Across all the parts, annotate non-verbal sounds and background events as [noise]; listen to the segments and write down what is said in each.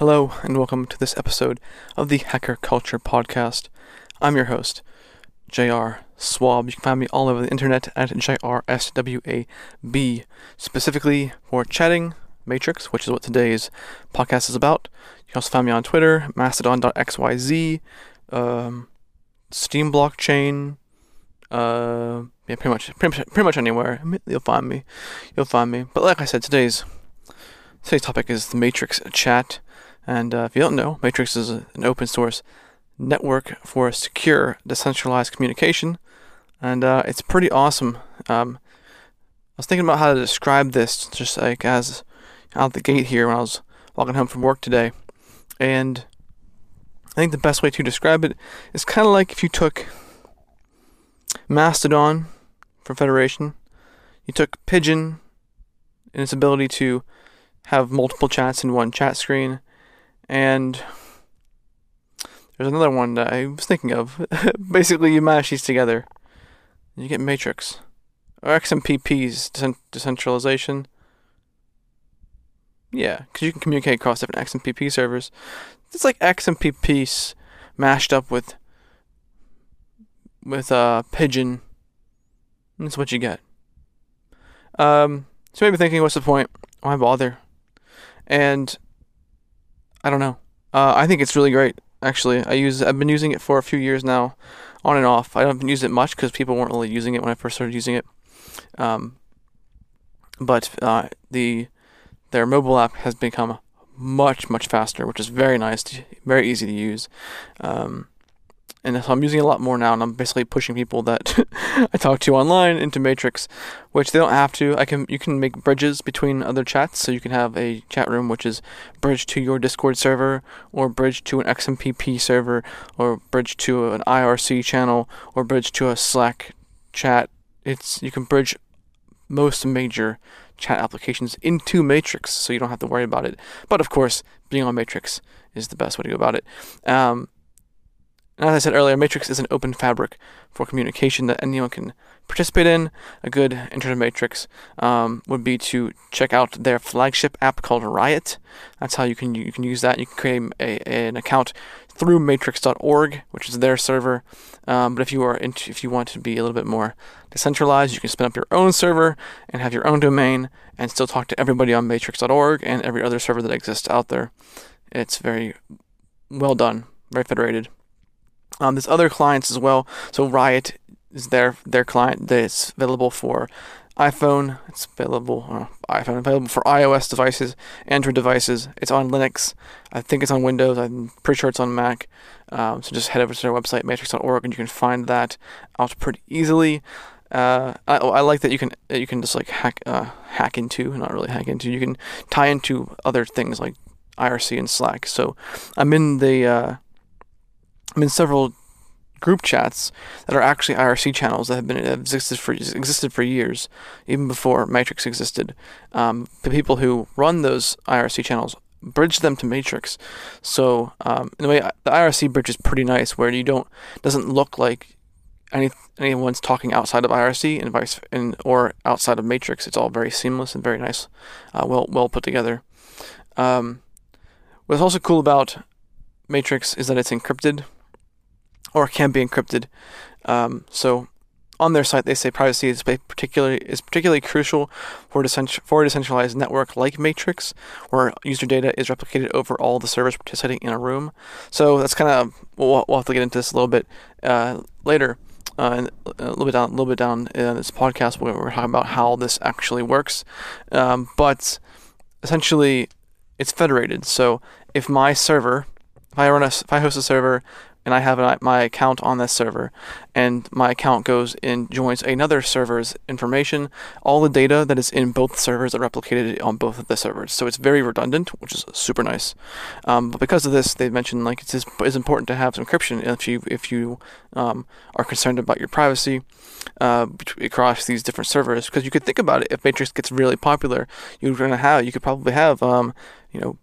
Hello, and welcome to this episode of the Hacker Culture Podcast. I'm your host, JR Swab. You can find me all over the internet at JRSWAB, specifically for chatting Matrix, which is what today's podcast is about. You can also find me on Twitter, mastodon.xyz, um, Steem blockchain, uh, yeah, pretty much, pretty much, pretty much anywhere. You'll find me. You'll find me. But like I said, today's today's topic is the Matrix chat. And uh, if you don't know, Matrix is an open source network for secure, decentralized communication, and uh, it's pretty awesome. Um, I was thinking about how to describe this, just like as out the gate here when I was walking home from work today, and I think the best way to describe it is kind of like if you took Mastodon from Federation, you took Pidgin and its ability to have multiple chats in one chat screen, and there's another one that I was thinking of. [laughs] Basically, you mash these together, and you get Matrix. Or XMPP's decentralization. Yeah, because you can communicate across different XMPP servers. It's like XMPP's mashed up with with uh, Pidgin. That's what you get. Um, so maybe thinking, what's the point? Why bother? And I don't know. Uh, I think it's really great. Actually, I use. I've been using it for a few years now, on and off. I haven't used it much because people weren't really using it when I first started using it. Um, but uh, the their mobile app has become much much faster, which is very nice, to, very easy to use. Um, and so I'm using a lot more now, and I'm basically pushing people that [laughs] I talk to online into Matrix, which they don't have to. I can you can make bridges between other chats, so you can have a chat room which is bridge to your Discord server, or bridge to an XMPP server, or bridge to an IRC channel, or bridge to a Slack chat. It's you can bridge most major chat applications into Matrix, so you don't have to worry about it. But of course, being on Matrix is the best way to go about it. Um, and as I said earlier, Matrix is an open fabric for communication that anyone can participate in. A good intro to Matrix um, would be to check out their flagship app called Riot. That's how you can you can use that. You can create a, an account through Matrix.org, which is their server. Um, but if you are into, if you want to be a little bit more decentralized, you can spin up your own server and have your own domain and still talk to everybody on Matrix.org and every other server that exists out there. It's very well done, very federated. Um, there's other clients as well. So Riot is their their client that's available for iPhone. It's available uh, iPhone available for iOS devices, Android devices. It's on Linux. I think it's on Windows. I'm pretty sure it's on Mac. Um, so just head over to their website matrix.org and you can find that out pretty easily. Uh, I, I like that you can you can just like hack uh, hack into, not really hack into. You can tie into other things like IRC and Slack. So I'm in the I'm in several group chats that are actually IRC channels that have been have existed for existed for years, even before Matrix existed. Um, the people who run those IRC channels bridge them to Matrix. So um, in a way, the IRC bridge is pretty nice, where you don't doesn't look like any anyone's talking outside of IRC and vice and or outside of Matrix. It's all very seamless and very nice, uh, well well put together. Um, what's also cool about Matrix is that it's encrypted or can be encrypted. Um, so on their site, they say privacy is particularly is particularly crucial for, decentral, for a decentralized network like Matrix, where user data is replicated over all the servers participating in a room. So that's kind of we'll, we'll, have to get into this a little bit uh, later. Uh, a little bit down, a little bit down in this podcast, where we're talking about how this actually works. Um, but essentially, it's federated. So if my server, if I run a, if I host a server and I have my account on this server, and my account goes and joins another server's information, all the data that is in both servers are replicated on both of the servers. So it's very redundant, which is super nice. Um, but because of this, they mentioned like it's, it's important to have some encryption if you if you um, are concerned about your privacy uh, across these different servers. Because you could think about it, if Matrix gets really popular, you're gonna have you could probably have um, you know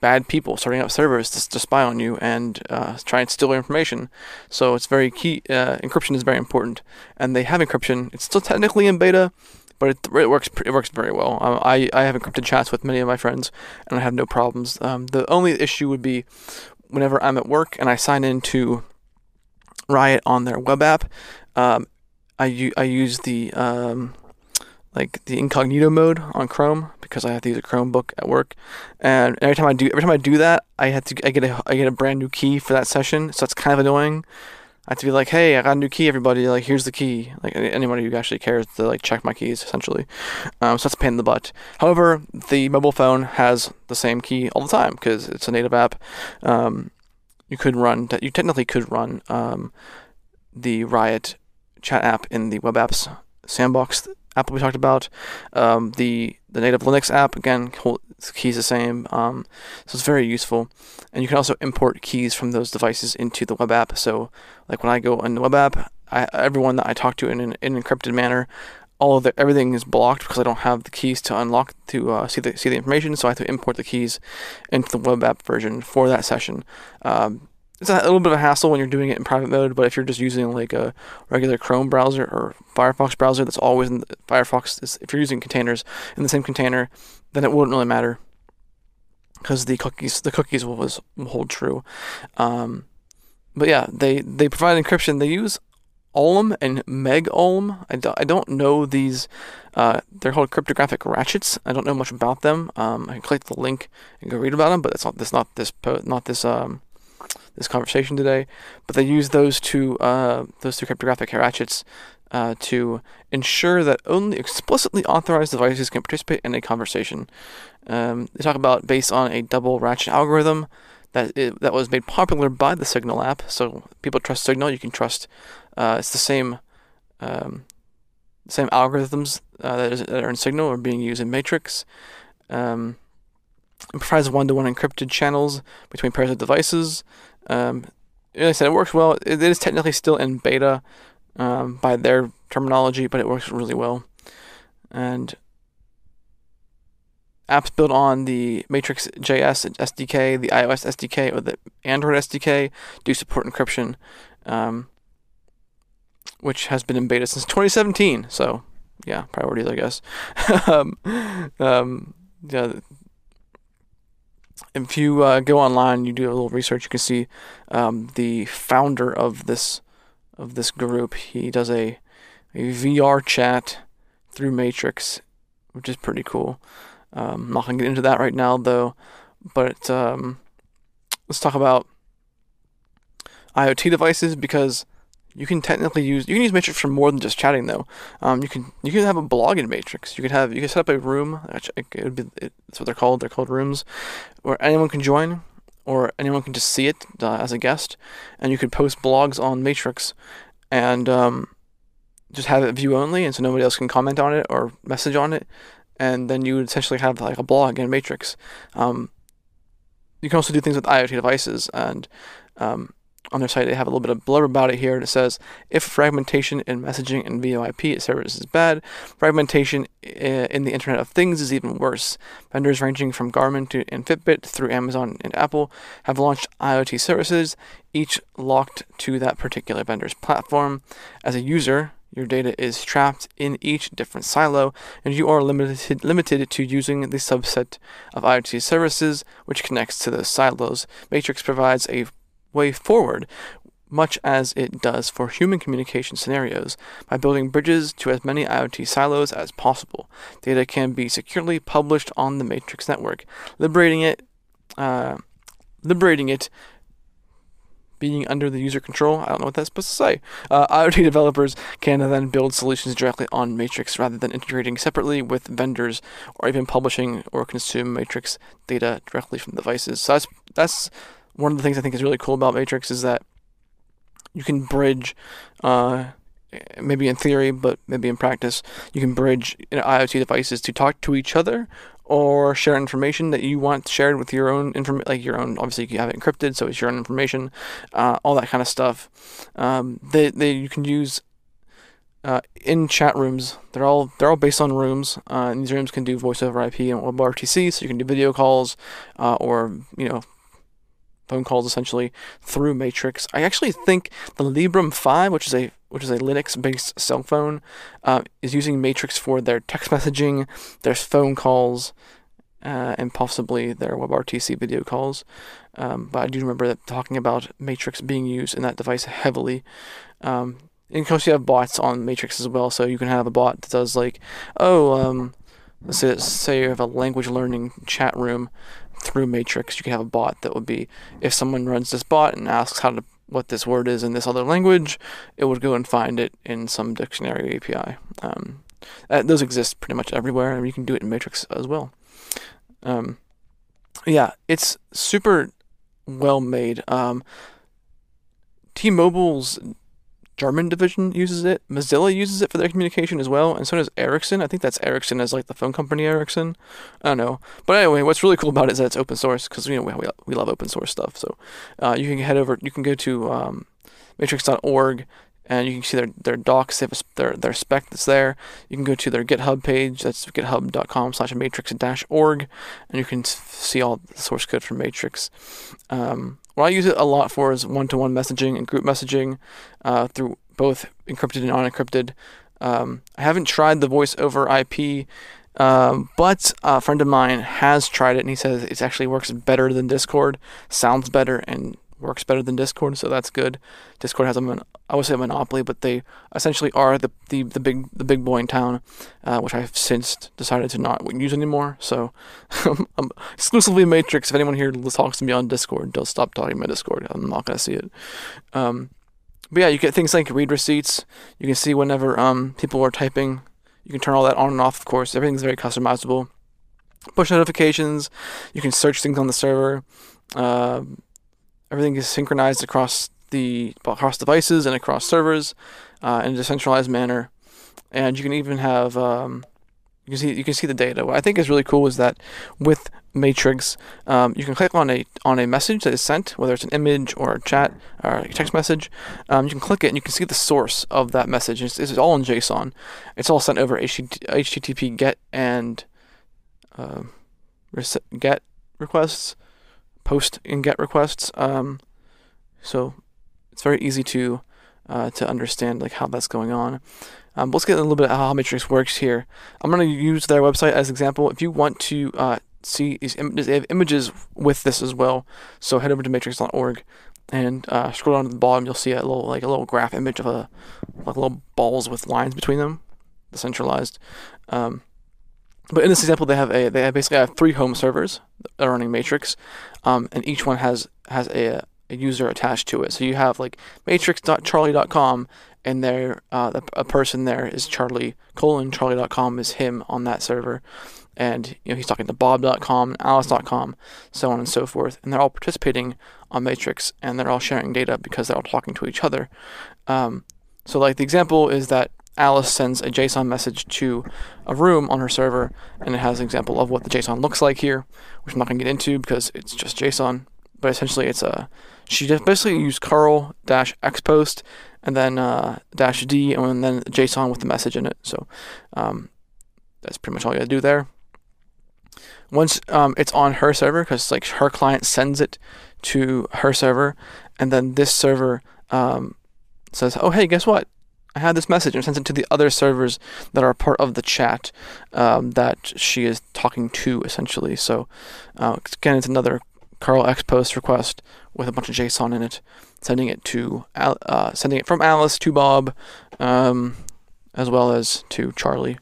bad people starting up servers to, to spy on you and uh, try and steal your information. So it's very key. Uh, encryption is very important, and they have encryption. It's still technically in beta, but it, it works it works very well. Um, I I have encrypted chats with many of my friends, and I have no problems. Um, the only issue would be whenever I'm at work and I sign into Riot on their web app. Um, I, u- I use the um, like the incognito mode on Chrome because I have to use a Chromebook at work, and every time I do every time I do that, I have to I get a I get a brand new key for that session, so that's kind of annoying. I have to be like, hey, I got a new key, everybody. Like, here's the key. Like, anybody who actually cares to like check my keys, essentially. Um, so that's a pain in the butt. However, the mobile phone has the same key all the time because it's a native app. Um, you could run, you technically could run um, the Riot chat app in the web apps sandbox app we talked about. Um, the the native Linux app again, keys the same, um, so it's very useful. And you can also import keys from those devices into the web app. So like when I go in the web app, I, everyone that I talk to in an, in an encrypted manner, all of the everything is blocked because I don't have the keys to unlock to uh, see the see the information. So I have to import the keys into the web app version for that session. Um, it's a little bit of a hassle when you're doing it in private mode, but if you're just using like a regular Chrome browser or Firefox browser that's always in the, Firefox, is, if you're using containers in the same container, then it wouldn't really matter because the cookies the cookies will, will hold true. Um, but yeah, they they provide encryption. They use Olm and MegOlm. I, do, I don't know these. Uh, they're called cryptographic ratchets. I don't know much about them. Um, I can click the link and go read about them, but that's not this not this not this um this conversation today. But they use those two uh, those two cryptographic ratchets uh, to ensure that only explicitly authorized devices can participate in a conversation. Um, they talk about based on a double ratchet algorithm that it, that was made popular by the Signal app. So people trust Signal. You can trust. Uh, it's the same. Um, same algorithms uh, that, is, that, are in Signal are being used in Matrix. Um, it provides one-to-one encrypted channels between pairs of devices. Um, like I said, it works well. It is technically still in beta um, by their terminology, but it works really well. And apps built on the Matrix JS SDK, the iOS SDK, or the Android SDK do support encryption, um, which has been in beta since 2017. So, yeah, priorities, I guess. [laughs] um, um, yeah, if you uh, go online, you do a little research, you can see um, the founder of this of this group. He does a a VR chat through Matrix, which is pretty cool. Um, I'm not gonna get into that right now though, but um, let's talk about IoT devices because you can technically use you can use Matrix for more than just chatting though. Um, you can you can have a blog in Matrix. You could have you can set up a room. It be it's what they're called. They're called rooms, where anyone can join, or anyone can just see it uh, as a guest, and you could post blogs on Matrix, and um, just have it view only, and so nobody else can comment on it or message on it, and then you would essentially have like a blog in Matrix. Um, you can also do things with IoT devices and um, on their site, they have a little bit of blurb about it here. And it says if fragmentation in messaging and VoIP services is bad, fragmentation in the Internet of Things is even worse. Vendors ranging from Garmin to and Fitbit through Amazon and Apple have launched IoT services, each locked to that particular vendor's platform. As a user, your data is trapped in each different silo, and you are limited limited to using the subset of IoT services which connects to those silos. Matrix provides a way forward, much as it does for human communication scenarios, by building bridges to as many IoT silos as possible. Data can be securely published on the Matrix network, liberating it, uh, liberating it being under the user control. I don't know what that's supposed to say. Uh, IoT [laughs] developers can then build solutions directly on Matrix rather than integrating separately with vendors or even publishing or consume Matrix data directly from devices. So that's that's one of the things I think is really cool about Matrix is that you can bridge, uh, maybe in theory, but maybe in practice, you can bridge you know, IoT devices to talk to each other or share information that you want shared with your own inform like your own obviously you have it encrypted so it's your own information uh, all that kind of stuff. Um, they, they you can use uh, in chat rooms. They're all they're all based on rooms uh, and these rooms can do voice over IP and WebRTC so you can do video calls uh, or you know phone calls essentially through Matrix. I actually think the Librem 5, which is a which is a Linux-based cell phone, uh, is using Matrix for their text messaging, their phone calls, uh, and possibly their WebRTC video calls. Um, but I do remember that talking about Matrix being used in that device heavily. Um, and of course, you have bots on Matrix as well, so you can have a bot that does like, oh, um, say, say you have a language learning chat room through Matrix. You can have a bot that would be if someone runs this bot and asks how to what this word is in this other language, it would go and find it in some dictionary API. Um, that, those exist pretty much everywhere, and you can do it in Matrix as well. Um, yeah, it's super well made. Um, T-Mobile's German division uses it. Mozilla uses it for their communication as well, and so does Ericsson. I think that's Ericsson as like the phone company Ericsson. I don't know, but anyway, what's really cool about it is that it's open source because you know we, we love open source stuff. So uh, you can head over, you can go to um, matrix.org and you can see their, their docs, they have a, their, their spec that's there. You can go to their GitHub page, that's github.com slash matrix org, and you can see all the source code for Matrix. Um, what I use it a lot for is one to one messaging and group messaging uh, through both encrypted and unencrypted. Um, I haven't tried the voice over IP, um, but a friend of mine has tried it and he says it actually works better than Discord, sounds better, and works better than Discord, so that's good. Discord has a I would say monopoly, but they essentially are the the, the big the big boy in town, uh, which I've since decided to not use anymore. So I'm [laughs] exclusively Matrix. If anyone here talks to me on Discord, don't stop talking about Discord. I'm not gonna see it. Um, but yeah, you get things like read receipts. You can see whenever um, people are typing. You can turn all that on and off. Of course, everything's very customizable. Push notifications. You can search things on the server. Uh, everything is synchronized across the across devices and across servers uh, in a decentralized manner. And you can even have um, you can see you can see the data. What I think is really cool is that with Matrix, um, you can click on a on a message that is sent, whether it's an image or a chat or a text message. Um, you can click it and you can see the source of that message. It's, it's all in JSON. It's all sent over HTTP GET and uh, GET requests post and get requests. Um, so it's very easy to uh, to understand like how that's going on. Um, let's get a little bit of how Matrix works here. I'm going to use their website as an example. If you want to uh, see these images, they have images with this as well. So head over to matrix.org and uh, scroll down to the bottom. You'll see a little like a little graph image of a like little balls with lines between them, decentralized. Um, but in this example, they have a they have basically have three home servers that are running Matrix, um, and each one has has a, a user attached to it. So you have like matrix.charlie.com, and there uh, a person there is Charlie colon charlie.com is him on that server, and you know he's talking to bob.com, alice.com, so on and so forth, and they're all participating on Matrix, and they're all sharing data because they're all talking to each other. Um, so like the example is that Alice sends a JSON message to a room on her server, and it has an example of what the JSON looks like here, which I'm not going to get into because it's just JSON. But essentially, it's a she just basically used curl dash xpost and then uh, dash d and then JSON with the message in it. So um, that's pretty much all you got to do there. Once um, it's on her server, because like her client sends it to her server, and then this server um, says, "Oh, hey, guess what? I had this message and sends it to the other servers that are part of the chat um, that she is talking to, essentially. So, uh, again, it's another curl X post request with a bunch of JSON in it, sending it to uh, sending it from Alice to Bob, um, as well as to Charlie.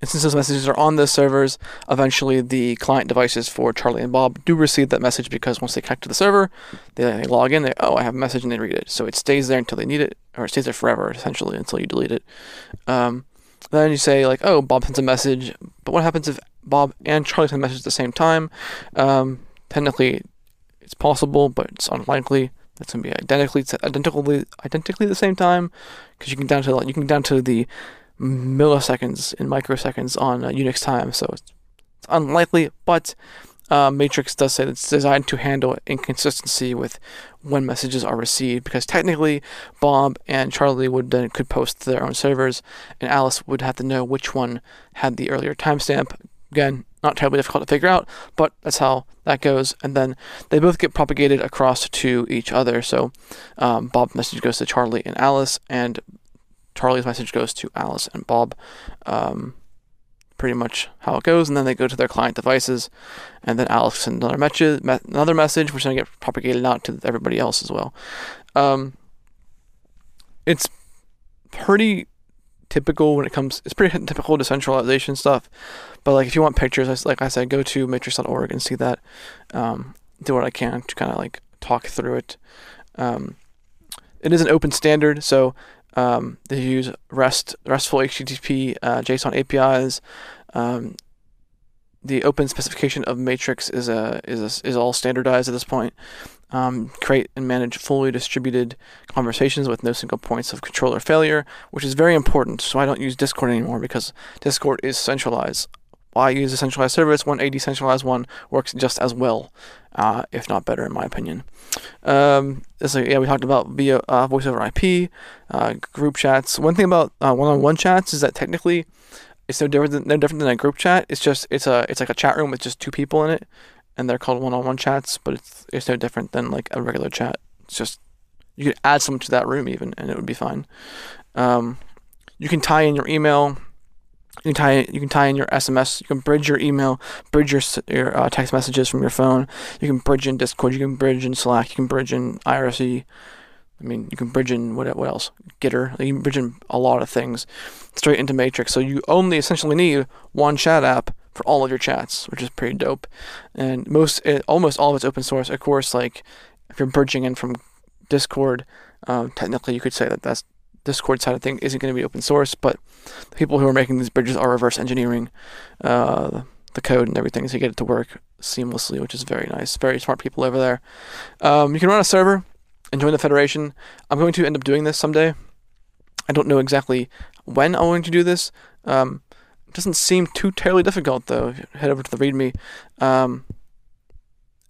And since those messages are on the servers, eventually the client devices for Charlie and Bob do receive that message because once they connect to the server, they, they log in, they oh I have a message and they read it. So it stays there until they need it, or it stays there forever essentially until you delete it. Um, then you say like oh Bob sends a message, but what happens if Bob and Charlie send a message at the same time? Um, technically, it's possible, but it's unlikely. That's gonna be identically identically identically at the same time because you can down to you can down to the milliseconds in microseconds on uh, Unix time, so it's, it's unlikely, but uh, Matrix does say it's designed to handle inconsistency with when messages are received, because technically Bob and Charlie would then could post to their own servers, and Alice would have to know which one had the earlier timestamp. Again, not terribly difficult to figure out, but that's how that goes. And then they both get propagated across to each other. So um, Bob's message goes to Charlie and Alice, and Charlie's message goes to Alice and Bob. Um, pretty much how it goes, and then they go to their client devices, and then Alice sends another message, another message, which to get propagated out to everybody else as well. Um, it's pretty typical when it comes. It's pretty [laughs] typical decentralization stuff, but like if you want pictures, like I said, go to matrix.org and see that. Um, do what I can to kind of like talk through it. Um, it is an open standard, so um, they use REST, RESTful HTTP, uh, JSON APIs. Um, the open specification of Matrix is a, is a, is all standardized at this point. Um, create and manage fully distributed conversations with no single points of control or failure, which is very important. So I don't use Discord anymore because Discord is centralized. Why use a centralized service when a decentralized one works just as well, uh, if not better, in my opinion. Um, so yeah, we talked about via uh, voice over IP, uh, group chats. One thing about uh, one-on-one chats is that technically it's no different than, no different than a group chat. It's just it's a it's like a chat room with just two people in it, and they're called one-on-one chats. But it's it's no different than like a regular chat. It's just you could add someone to that room even, and it would be fine. Um, you can tie in your email you can tie you can tie in your SMS. You can bridge your email, bridge your your uh, text messages from your phone. You can bridge in Discord. You can bridge in Slack. You can bridge in IRC. I mean, you can bridge in what what else? Gitter. You can bridge in a lot of things straight into Matrix. So you only essentially need one chat app for all of your chats, which is pretty dope. And most, it, almost all of it's open source. Of course, like if you're bridging in from Discord, um, technically you could say that that's Discord side of thing isn't going to be open source, but the people who are making these bridges are reverse engineering uh, the code and everything to get it to work seamlessly, which is very nice. Very smart people over there. Um, you can run a server and join the Federation. I'm going to end up doing this someday. I don't know exactly when I'm going to do this. Um, it doesn't seem too terribly difficult though. Head over to the README. Um,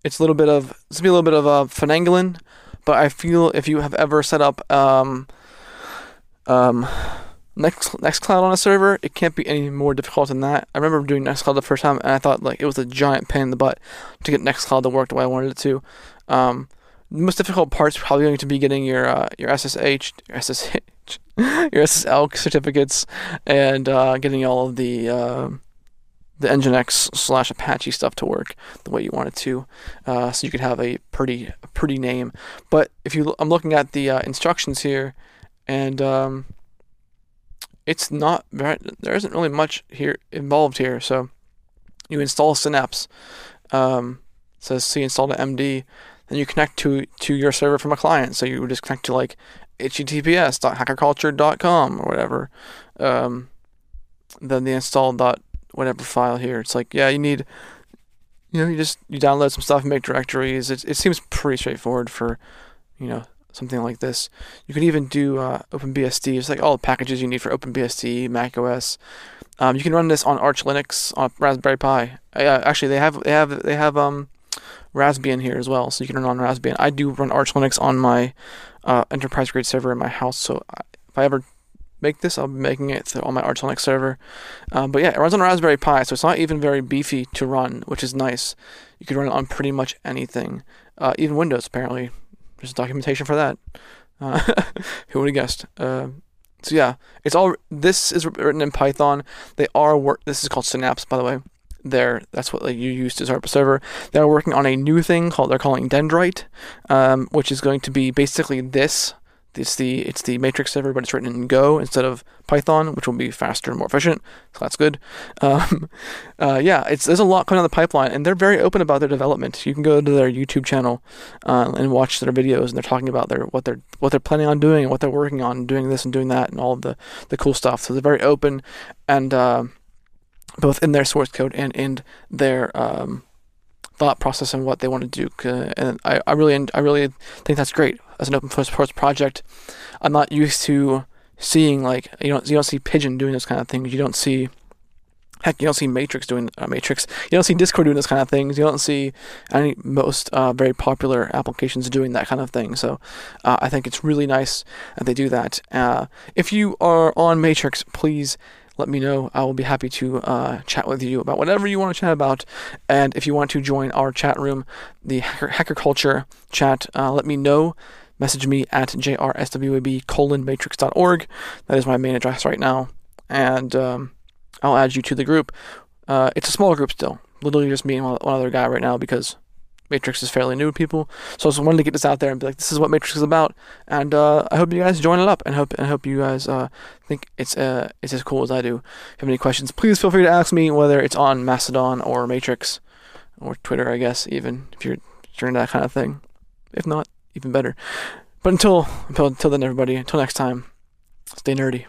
it's a little bit of it's be a little bit of a finagling, but I feel if you have ever set up um, um, Next Nextcloud on a server, it can't be any more difficult than that. I remember doing Nextcloud the first time, and I thought like it was a giant pain in the butt to get Nextcloud to work the way I wanted it to. Um, the most difficult part's probably going to be getting your uh, your SSH, your SSH, [laughs] your SSL certificates, and uh, getting all of the uh, the Nginx slash Apache stuff to work the way you want it to, uh, so you could have a pretty a pretty name. But if you, I'm looking at the uh, instructions here and um, it's not very, there isn't really much here involved here. So you install Synapse, um, says C install to MD, then you connect to to your server from a client. So you would just connect to like https.hackerculture.com or whatever. Um, then the install dot whatever file here. It's like yeah, you need you know you just you download some stuff, and make directories. It it seems pretty straightforward for you know something like this. You can even do uh, OpenBSD. It's like all the packages you need for OpenBSD, macOS. Um, you can run this on Arch Linux on Raspberry Pi. Uh, actually, they have they have they have um, Raspbian here as well, so you can run on Raspbian. I do run Arch Linux on my uh, enterprise grade server in my house, so if I ever make this, I'll be making it on my Arch Linux server. Um, but yeah, it runs on Raspberry Pi, so it's not even very beefy to run, which is nice. You can run it on pretty much anything, uh, even Windows apparently there's documentation for that. Uh, [laughs] who would have guessed? Uh, so yeah, it's all. This is written in Python. They are work. This is called Synapse, by the way. There, that's what like, you use to start up a server. They're working on a new thing called they're calling Dendrite, um, which is going to be basically this it's the it's the matrix server, but it's written in Go instead of Python, which will be faster and more efficient. So that's good. [laughs] Um, uh, yeah, it's there's a lot coming on the pipeline, and they're very open about their development. You can go to their YouTube channel uh, and watch their videos, and they're talking about their what they're what they're planning on doing, and what they're working on, doing this and doing that, and all the the cool stuff. So they're very open, and uh, both in their source code and in their um, thought process and what they want to do. And I, I really I really think that's great as an open source project. I'm not used to seeing like you don't you don't see Pidgin doing those kind of things. You don't see heck you don't see Matrix doing uh, Matrix. You don't see Discord doing those kind of things. You don't see any most uh, very popular applications doing that kind of thing. So uh, I think it's really nice that they do that. Uh, if you are on Matrix, please let me know. I will be happy to uh, chat with you about whatever you want to chat about. And if you want to join our chat room, the hacker, hacker culture chat, uh, let me know. Message me at jrswab colon. That is my main address right now. And um, I'll add you to the group. Uh, it's a small group still. Literally just me and one other guy right now because Matrix is fairly new to people. So I just wanted to get this out there and be like, this is what Matrix is about. And uh, I hope you guys join it up and hope and hope you guys uh, think it's uh, it's as cool as I do. If you have any questions, please feel free to ask me whether it's on Mastodon or Matrix or Twitter, I guess, even if you're doing that kind of thing. If not, even better. But until until until then, everybody. Until next time, stay nerdy.